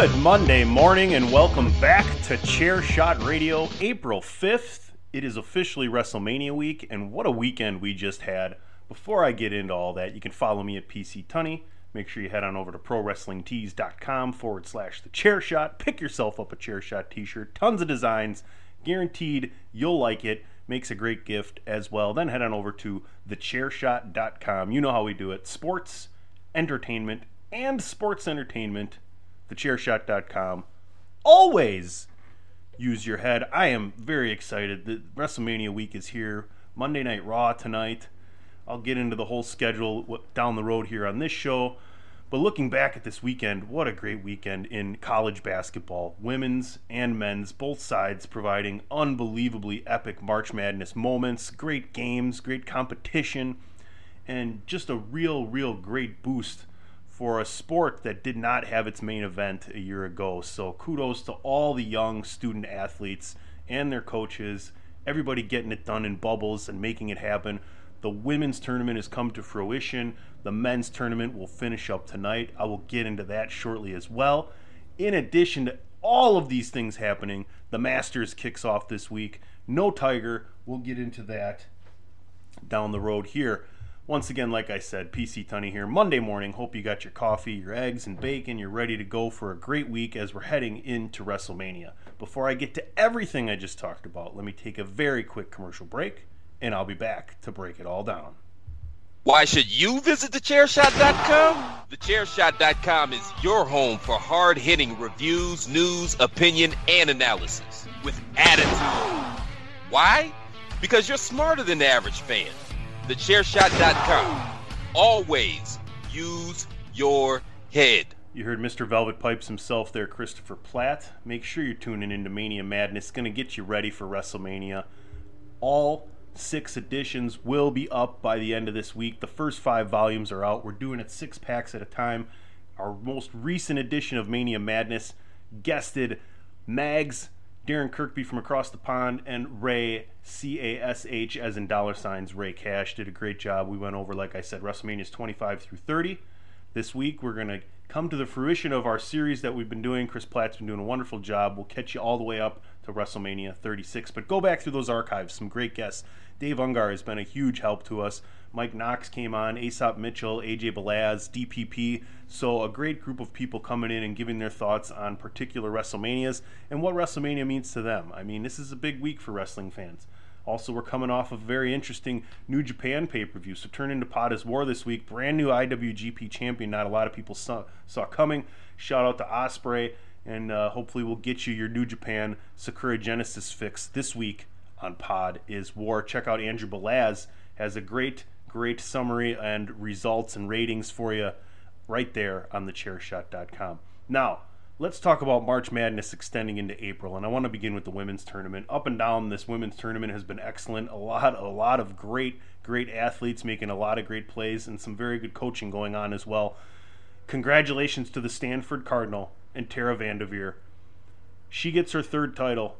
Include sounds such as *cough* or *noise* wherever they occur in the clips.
Good Monday morning and welcome back to Chair Shot Radio, April 5th. It is officially WrestleMania week, and what a weekend we just had. Before I get into all that, you can follow me at PC Tunney. Make sure you head on over to ProWrestlingTees.com forward slash the chair shot. Pick yourself up a chair shot t shirt. Tons of designs. Guaranteed you'll like it. Makes a great gift as well. Then head on over to thechairshot.com. You know how we do it sports, entertainment, and sports entertainment thechairshot.com. Always use your head. I am very excited. The WrestleMania week is here. Monday Night Raw tonight. I'll get into the whole schedule down the road here on this show. But looking back at this weekend, what a great weekend in college basketball. Women's and men's, both sides providing unbelievably epic March Madness moments, great games, great competition, and just a real, real great boost for a sport that did not have its main event a year ago. So kudos to all the young student athletes and their coaches, everybody getting it done in bubbles and making it happen. The women's tournament has come to fruition. The men's tournament will finish up tonight. I will get into that shortly as well. In addition to all of these things happening, the Masters kicks off this week. No Tiger. We'll get into that down the road here. Once again, like I said, PC Tunney here. Monday morning. Hope you got your coffee, your eggs, and bacon. You're ready to go for a great week as we're heading into WrestleMania. Before I get to everything I just talked about, let me take a very quick commercial break, and I'll be back to break it all down. Why should you visit thechairshot.com? Thechairshot.com is your home for hard hitting reviews, news, opinion, and analysis with attitude. Why? Because you're smarter than the average fan thechairshot.com. Always use your head. You heard Mr. Velvet Pipes himself there, Christopher Platt. Make sure you're tuning into Mania Madness. It's going to get you ready for WrestleMania. All six editions will be up by the end of this week. The first five volumes are out. We're doing it six packs at a time. Our most recent edition of Mania Madness guested Mags Darren Kirkby from across the pond, and Rey C A S H as in dollar signs Rey Cash did a great job. We went over, like I said, WrestleMania's 25 through 30. This week we're gonna come to the fruition of our series that we've been doing. Chris Platt's been doing a wonderful job. We'll catch you all the way up to WrestleMania 36. But go back through those archives. Some great guests. Dave Ungar has been a huge help to us. Mike Knox came on, Aesop Mitchell, AJ Balaz, DPP. So a great group of people coming in and giving their thoughts on particular WrestleManias and what WrestleMania means to them. I mean, this is a big week for wrestling fans. Also, we're coming off a very interesting New Japan pay per view. So turn into Pod is War this week. Brand new IWGP champion. Not a lot of people saw, saw coming. Shout out to Ospreay, and uh, hopefully we'll get you your New Japan Sakura Genesis fix this week on Pod is War. Check out Andrew Balaz has a great great summary and results and ratings for you right there on thechairshot.com. Now, let's talk about March Madness extending into April, and I want to begin with the women's tournament. Up and down, this women's tournament has been excellent. A lot, a lot of great, great athletes making a lot of great plays, and some very good coaching going on as well. Congratulations to the Stanford Cardinal and Tara Vanderveer. She gets her third title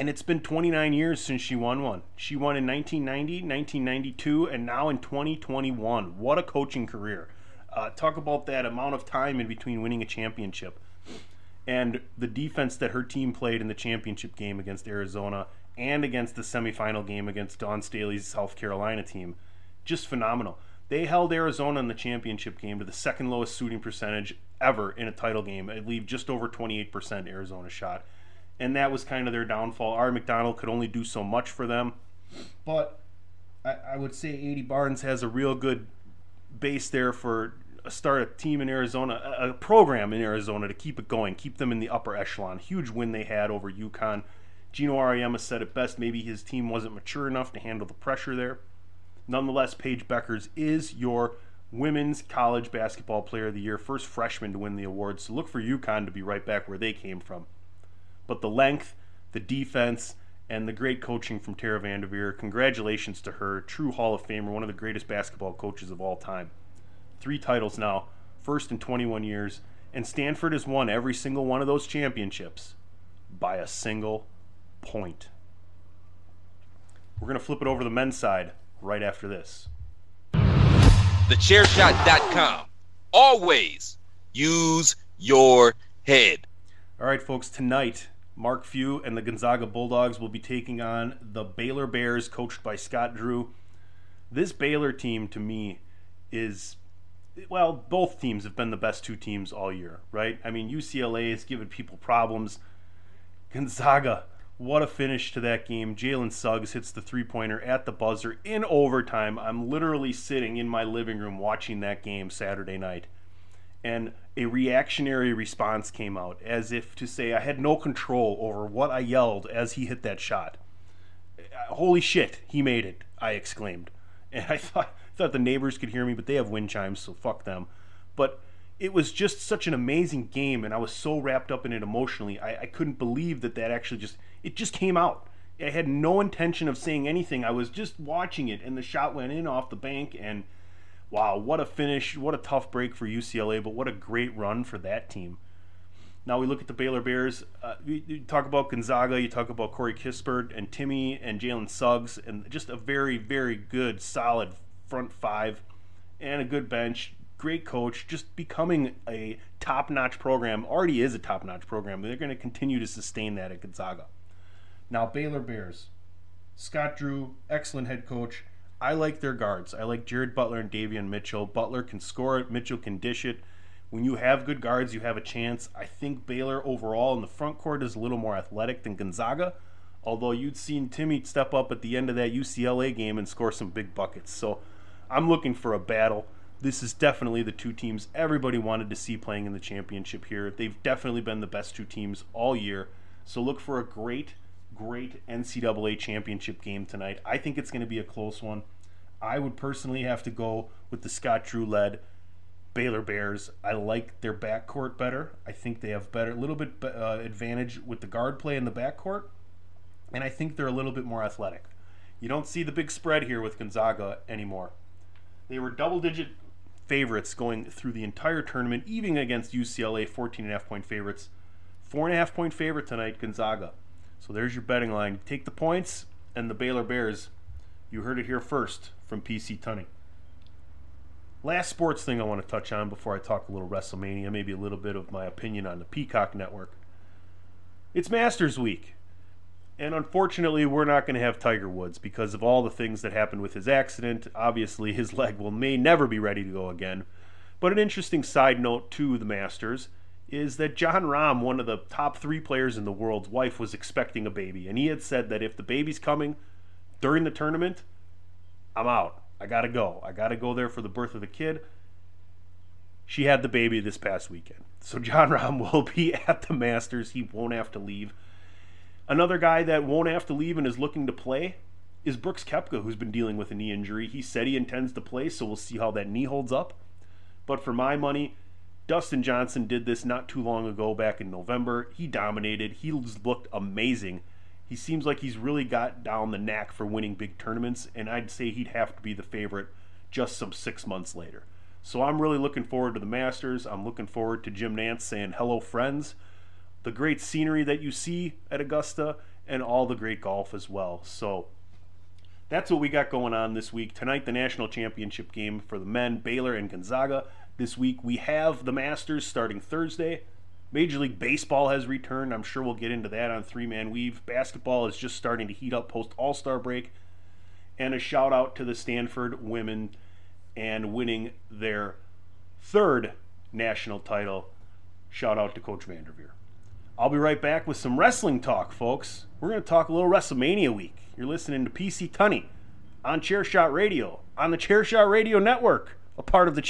and it's been 29 years since she won one. She won in 1990, 1992, and now in 2021. What a coaching career! Uh, talk about that amount of time in between winning a championship and the defense that her team played in the championship game against Arizona and against the semifinal game against Dawn Staley's South Carolina team. Just phenomenal. They held Arizona in the championship game to the second lowest shooting percentage ever in a title game. I believe just over 28% Arizona shot. And that was kind of their downfall. Aari McDonald could only do so much for them. But I, I would say Adia Barnes has a real good base there for a start a team in Arizona, a, a program in Arizona to keep it going, keep them in the upper echelon. Huge win they had over UConn. Geno Auriemma said it best. Maybe his team wasn't mature enough to handle the pressure there. Nonetheless, Paige Bueckers is your women's college basketball player of the year, first freshman to win the award. So look for UConn to be right back where they came from. But the length, the defense, and the great coaching from Tara Vanderveer, congratulations to her, true Hall of Famer, one of the greatest basketball coaches of all time. Three titles now, first in 21 years, and Stanford has won every single one of those championships by a single point. We're going to flip it over to the men's side right after this. TheChairShot.com. Always use your head. All right, folks, tonight, Mark Few and the Gonzaga Bulldogs will be taking on the Baylor Bears, coached by Scott Drew. This Baylor team, to me, is well, both teams have been the best two teams all year, right? I mean, UCLA has given people problems. Gonzaga, what a finish to that game. Jalen Suggs hits the three pointer at the buzzer in overtime. I'm literally sitting in my living room watching that game Saturday night. And a reactionary response came out as if to say I had no control over what I yelled as he hit that shot. Uh, Holy shit, he made it, I exclaimed. *laughs* And I thought thought the neighbors could hear me, but they have wind chimes, so fuck them. But it was just such an amazing game, and I was so wrapped up in it emotionally. I, I couldn't believe that that actually just it just came out. I had no intention of saying anything. I was just watching it, and the shot went in off the bank, and wow, what a finish! What a tough break for UCLA, but what a great run for that team. Now we look at the Baylor Bears. Uh, you, you, talk about Gonzaga, you talk about Corey Kispert and Timme and Jalen Suggs, and just a very, very good, solid front five and a good bench. Great coach, just becoming a top notch program. Already is a top notch program. They're going to continue to sustain that at Gonzaga. Now, Baylor Bears. Scott Drew, excellent head coach. I like their guards. I like Jared Butler and Davion Mitchell. Butler can score it, Mitchell can dish it. When you have good guards, you have a chance. I think Baylor overall in the front court is a little more athletic than Gonzaga, although you'd seen Timme step up at the end of that UCLA game and score some big buckets. So I'm looking for a battle. This is definitely the two teams everybody wanted to see playing in the championship here. They've definitely been the best two teams all year. So look for a great, great NCAA championship game tonight. I think it's going to be a close one. I would personally have to go with the Scott Drew led Baylor Bears. I like their backcourt better. I think they have better, a little bit uh, advantage with the guard play in the backcourt, and I think they're a little bit more athletic. You don't see the big spread here with Gonzaga anymore. They were double digit favorites going through the entire tournament, even against UCLA, 14 and a half point favorites. Four and a half point favorite tonight, Gonzaga. So there's your betting line. Take the points and the Baylor Bears. You heard it here first from PC Tunney. Last sports thing I want to touch on before I talk a little WrestleMania, maybe a little bit of my opinion on the Peacock Network. It's Masters Week. And unfortunately, we're not going to have Tiger Woods because of all the things that happened with his accident. Obviously, his *laughs* leg will may never be ready to go again. But an interesting side note to the Masters is that Jon Rahm, one of the top three players in the world's wife, was expecting a baby, and he had said that if the baby's coming during the tournament, I'm out. I gotta go. I gotta go there for the birth of the kid. She had the baby this past weekend. So Jon *laughs* Rahm will be at the Masters. He won't have to leave. Another guy that won't have to leave and is looking to play is Brooks Koepka, who's been dealing with a knee injury. He said he intends to play, so we'll see how that knee holds up. But for my money, Dustin Johnson did this not too long ago, back in November. He dominated. He looked amazing. He seems like he's really got down the knack for winning big tournaments, and I'd say he'd have to be the favorite just some six months later. So I'm really looking forward to the Masters. I'm looking forward to Jim Nantz saying hello, friends the great scenery that you see at Augusta, and all the great golf as well. So that's what we got going on this week. Tonight, the national championship game for the men, Baylor and Gonzaga. This week, we have the Masters starting Thursday. Major League Baseball has returned. I'm sure we'll get into that on Three Man Weave. Basketball is just starting to heat up post All Star break. And a shout out to the Stanford women and winning their third national title. Shout out to Coach Vanderveer. I'll be right back with some wrestling talk, folks. We're going to talk a little WrestleMania week. You're listening to PC Tunney on Chairshot Radio, on the Chairshot Radio Network, a part of the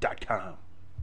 Chairshot.com.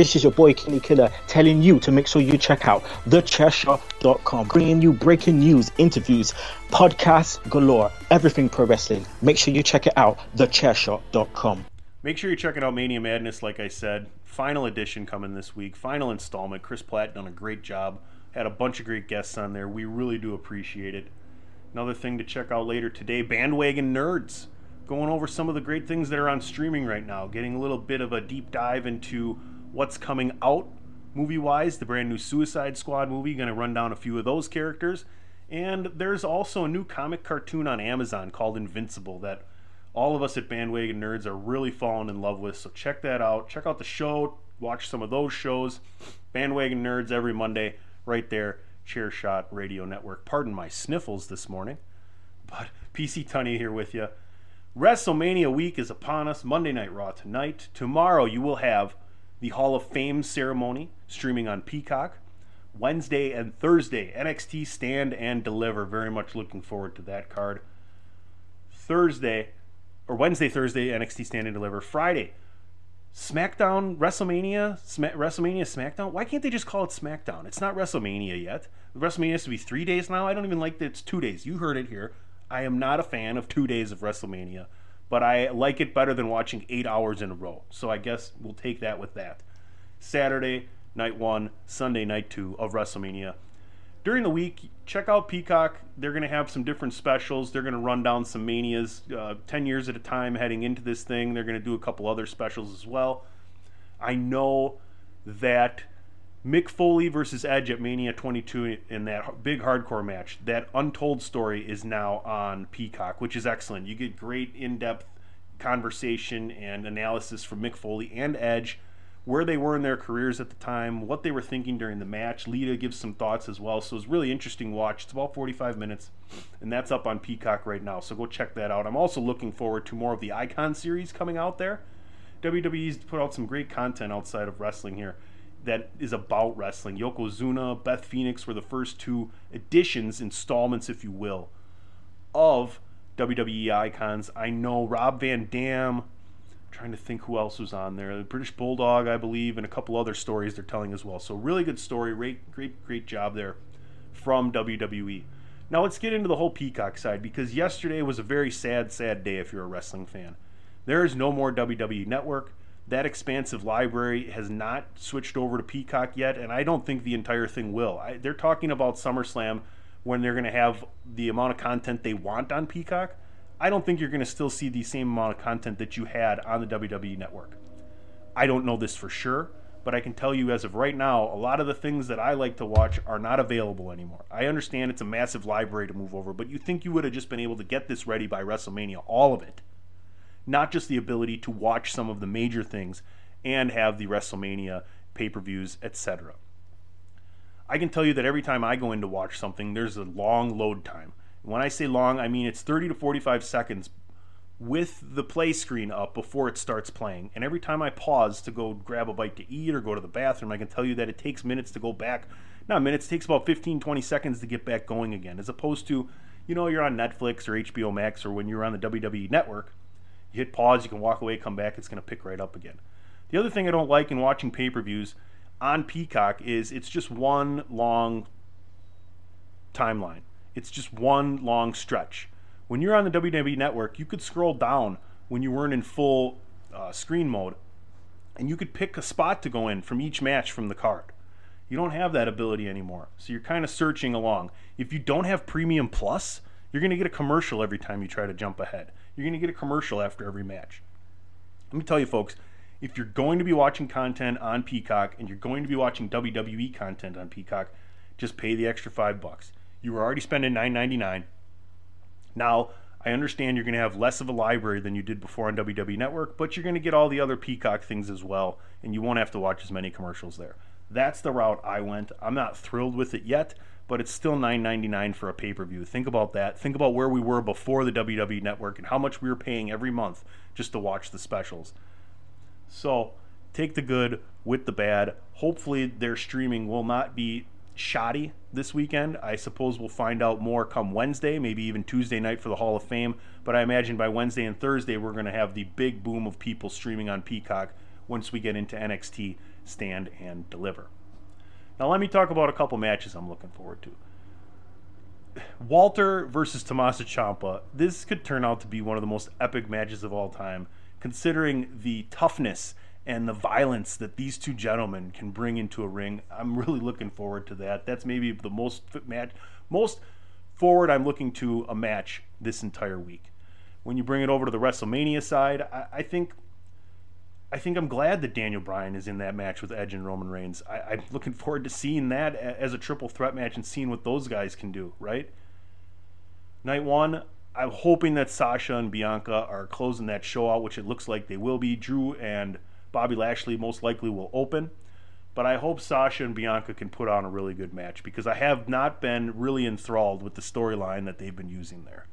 This is your boy Kenny Killer telling you to make sure you check out thechairshot.com, bringing you breaking news, interviews, podcasts galore, everything pro wrestling. Make sure you check it out, thechairshot.com. Make sure you're checking out Mania Madness, like I said. Final edition coming this week, final installment. Chris Platt done a great job. Had a bunch of great guests on there. We really do appreciate it. Another thing to check out later today Bandwagon Nerds. Going over some of the great things that are on streaming right now, getting a little bit of a deep dive into what's coming out movie wise. The brand new Suicide Squad movie, going to run down a few of those characters. And there's also a new comic cartoon on Amazon called Invincible that all of us at Bandwagon Nerds are really falling in love with. So check that out. Check out the show. Watch some of those shows. Bandwagon Nerds every Monday, right there. Chairshot Radio Network. Pardon my sniffles this morning. But PC Tunney here with you. WrestleMania week is upon us. Monday Night Raw tonight. Tomorrow you will have the Hall of Fame ceremony streaming on Peacock. Wednesday and Thursday, NXT Stand and Deliver. Very much looking forward to that card. Thursday, or Wednesday, Thursday, NXT Stand and Deliver. Friday, SmackDown, WrestleMania, WrestleMania, SmackDown. Why can't they just call it SmackDown? It's not WrestleMania yet. WrestleMania has to be three days now. I don't even like that it's two days. You heard it here. I am not a fan of two days of WrestleMania but I like it better than watching eight hours in a row. So I guess we'll take that with that. Saturday, night one, Sunday, night two of WrestleMania. During the week, check out Peacock. They're going to have some different specials. They're going to run down some manias uh, 10 years at a time heading into this thing. They're going to do a couple other specials as well. I know that Mick Foley versus Edge at Mania 22 in that big hardcore match. That untold story is now on Peacock, which is excellent. You get great in-depth conversation and analysis from Mick Foley and Edge, where they were in their careers at the time, what they were thinking during the match. Lita gives some thoughts as well, so it's really interesting watch. It's about 45 minutes, and that's up on Peacock right now. So go check that out. I'm also looking forward to more of the Icon series coming out there. WWE's put out some great content outside of wrestling here that is about wrestling. Yokozuna, Beth Phoenix were the first two editions, installments, if you will, of WWE icons. I know Rob Van Dam. I'm trying to think who else was on there. The British Bulldog, I believe, and a couple other stories they're telling as well. So really good story. Great, great, great job there from WWE. Now let's get into the whole Peacock side because yesterday was a very sad, sad day if you're a wrestling fan. There is no more WWE Network that expansive library has not switched over to Peacock yet, and I don't think the entire thing will. I, they're talking about SummerSlam when they're going to have the amount of content they want on Peacock. I don't think you're going to still see the same amount of content that you had on the WWE network. I don't know this for sure, but I can tell you as of right now, a lot of the things that I like to watch are not available anymore. I understand it's a massive library to move over, but you think you would have just been able to get this ready by WrestleMania, all of it not just the ability to watch some of the major things and have the WrestleMania pay per views, etc. I can tell you that every time I go in to watch something, there's a long load time. When I say long, I mean it's 30 to 45 seconds with the play screen up before it starts playing. And every time I pause to go grab a bite to eat or go to the bathroom, I can tell you that it takes minutes to go back. Not minutes, it takes about 15, 20 seconds to get back going again, as opposed to, you know, you're on Netflix or HBO Max or when you're on the WWE network, you hit pause, you can walk away, come back, it's going to pick right up again. The other thing I don't like in watching pay per views on Peacock is it's just one long timeline. It's just one long stretch. When you're on the WWE network, you could scroll down when you weren't in full uh, screen mode and you could pick a spot to go in from each match from the card. You don't have that ability anymore. So you're kind of searching along. If you don't have Premium Plus, you're going to get a commercial every time you try to jump ahead. You're going to get a commercial after every match. Let me tell you, folks, if you're going to be watching content on Peacock and you're going to be watching WWE content on Peacock, just pay the extra five bucks. You were already spending $9.99. Now, I understand you're going to have less of a library than you did before on WWE Network, but you're going to get all the other Peacock things as well, and you won't have to watch as many commercials there. That's the route I went. I'm not thrilled with it yet, but it's still $9.99 for a pay per view. Think about that. Think about where we were before the WWE Network and how much we were paying every month just to watch the specials. So take the good with the bad. Hopefully, their streaming will not be shoddy this weekend. I suppose we'll find out more come Wednesday, maybe even Tuesday night for the Hall of Fame. But I imagine by Wednesday and Thursday, we're going to have the big boom of people streaming on Peacock once we get into NXT Stand and Deliver. Now, let me talk about a couple matches I'm looking forward to. Walter versus Tommaso Ciampa. This could turn out to be one of the most epic matches of all time considering the toughness and the violence that these two gentlemen can bring into a ring. I'm really looking forward to that. That's maybe the most match, most forward I'm looking to a match this entire week. When you bring it over to the WrestleMania side, I, I think I think I'm glad that Daniel Bryan is in that match with Edge and Roman Reigns. I, am looking forward to seeing that as a triple threat match and seeing what those guys can do, right? Night one, I'm hoping that Sasha and Bianca are closing that show out, which it looks like they will be. Drew and Bobby Lashley most likely will open. But I hope Sasha and Bianca can put on a really good match because I have not been really enthralled with the storyline that they've been using there.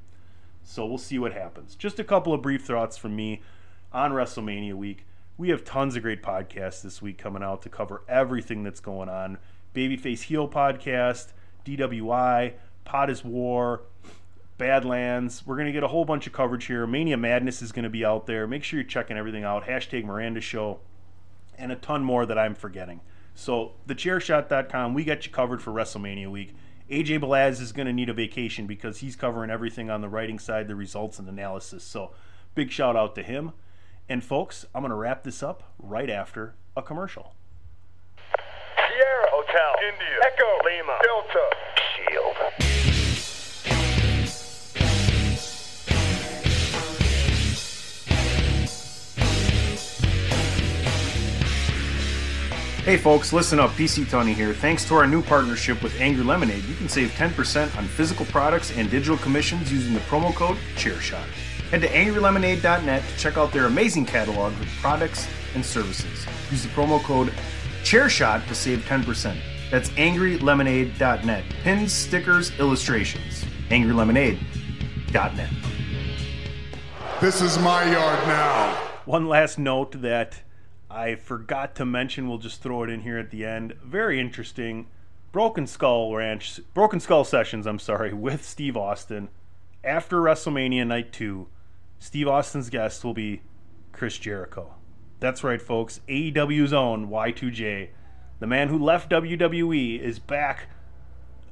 So we'll see what happens. Just a couple of brief thoughts from me on WrestleMania week. We have tons of great podcasts this week coming out to cover everything that's going on. Babyface Heel podcast, DWI, Pod is War, Badlands. We're going to get a whole bunch of coverage here. Mania Madness is going to be out there. Make sure you're checking everything out. Hashtag Miranda Show, and a ton more that I'm forgetting. So, thechairshot.com, we got you covered for WrestleMania week. AJ Balaz is going to need a vacation because he's covering everything on the writing side, the results, and analysis. So, big shout out to him. And, folks, I'm going to wrap this up right after a commercial. Sierra Hotel, India, Echo, Lima, Delta, Shield. Hey folks, listen up. PC Tunney here. Thanks to our new partnership with Angry Lemonade, you can save 10% on physical products and digital commissions using the promo code ChairShot. Head to angrylemonade.net to check out their amazing catalog of products and services. Use the promo code ChairShot to save 10%. That's angrylemonade.net. Pins, stickers, illustrations. angrylemonade.net. This is my yard now. One last note that I forgot to mention, we'll just throw it in here at the end. Very interesting. Broken Skull Ranch, Broken Skull Sessions, I'm sorry, *laughs* with Steve Austin. After WrestleMania Night 2, Steve Austin's guest will be Chris Jericho. That's right, folks. AEW's own Y2J, the man who left WWE, is back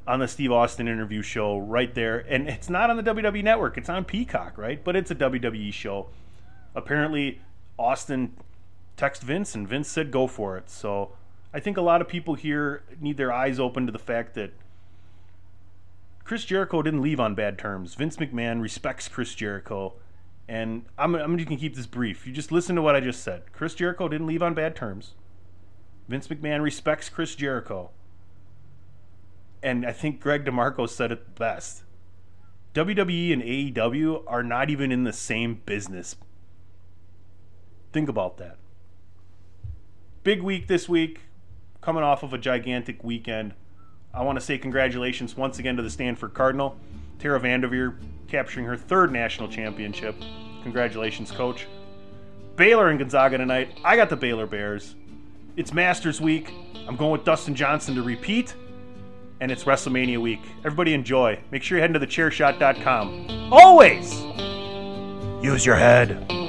on the Steve Austin interview show right there. And it's not on the WWE network, it's on Peacock, right? But it's a WWE show. Apparently, Austin text Vince, and Vince said go for it. So I think a lot of people here need their eyes open to the fact that Chris Jericho didn't leave on bad terms. Vince McMahon respects Chris Jericho. And I'm, I'm going to keep this brief. You just listen to what I just said. Chris Jericho didn't leave on bad terms. Vince McMahon respects Chris Jericho. And I think Greg DeMarco said it best. WWE and AEW are not even in the same business Think about that. Big week this week, coming off of a gigantic weekend. I want to say congratulations once again to the Stanford Cardinal. Tara Vanderveer capturing her third national championship. Congratulations, coach. Baylor and Gonzaga tonight. I got the Baylor Bears. It's Masters week. I'm going with Dustin Johnson to repeat. And it's WrestleMania week. Everybody enjoy. Make sure you head to thechairshot.com. Always use your head.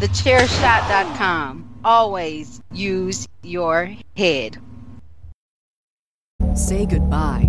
TheChairShot.com. Always use your head. Say goodbye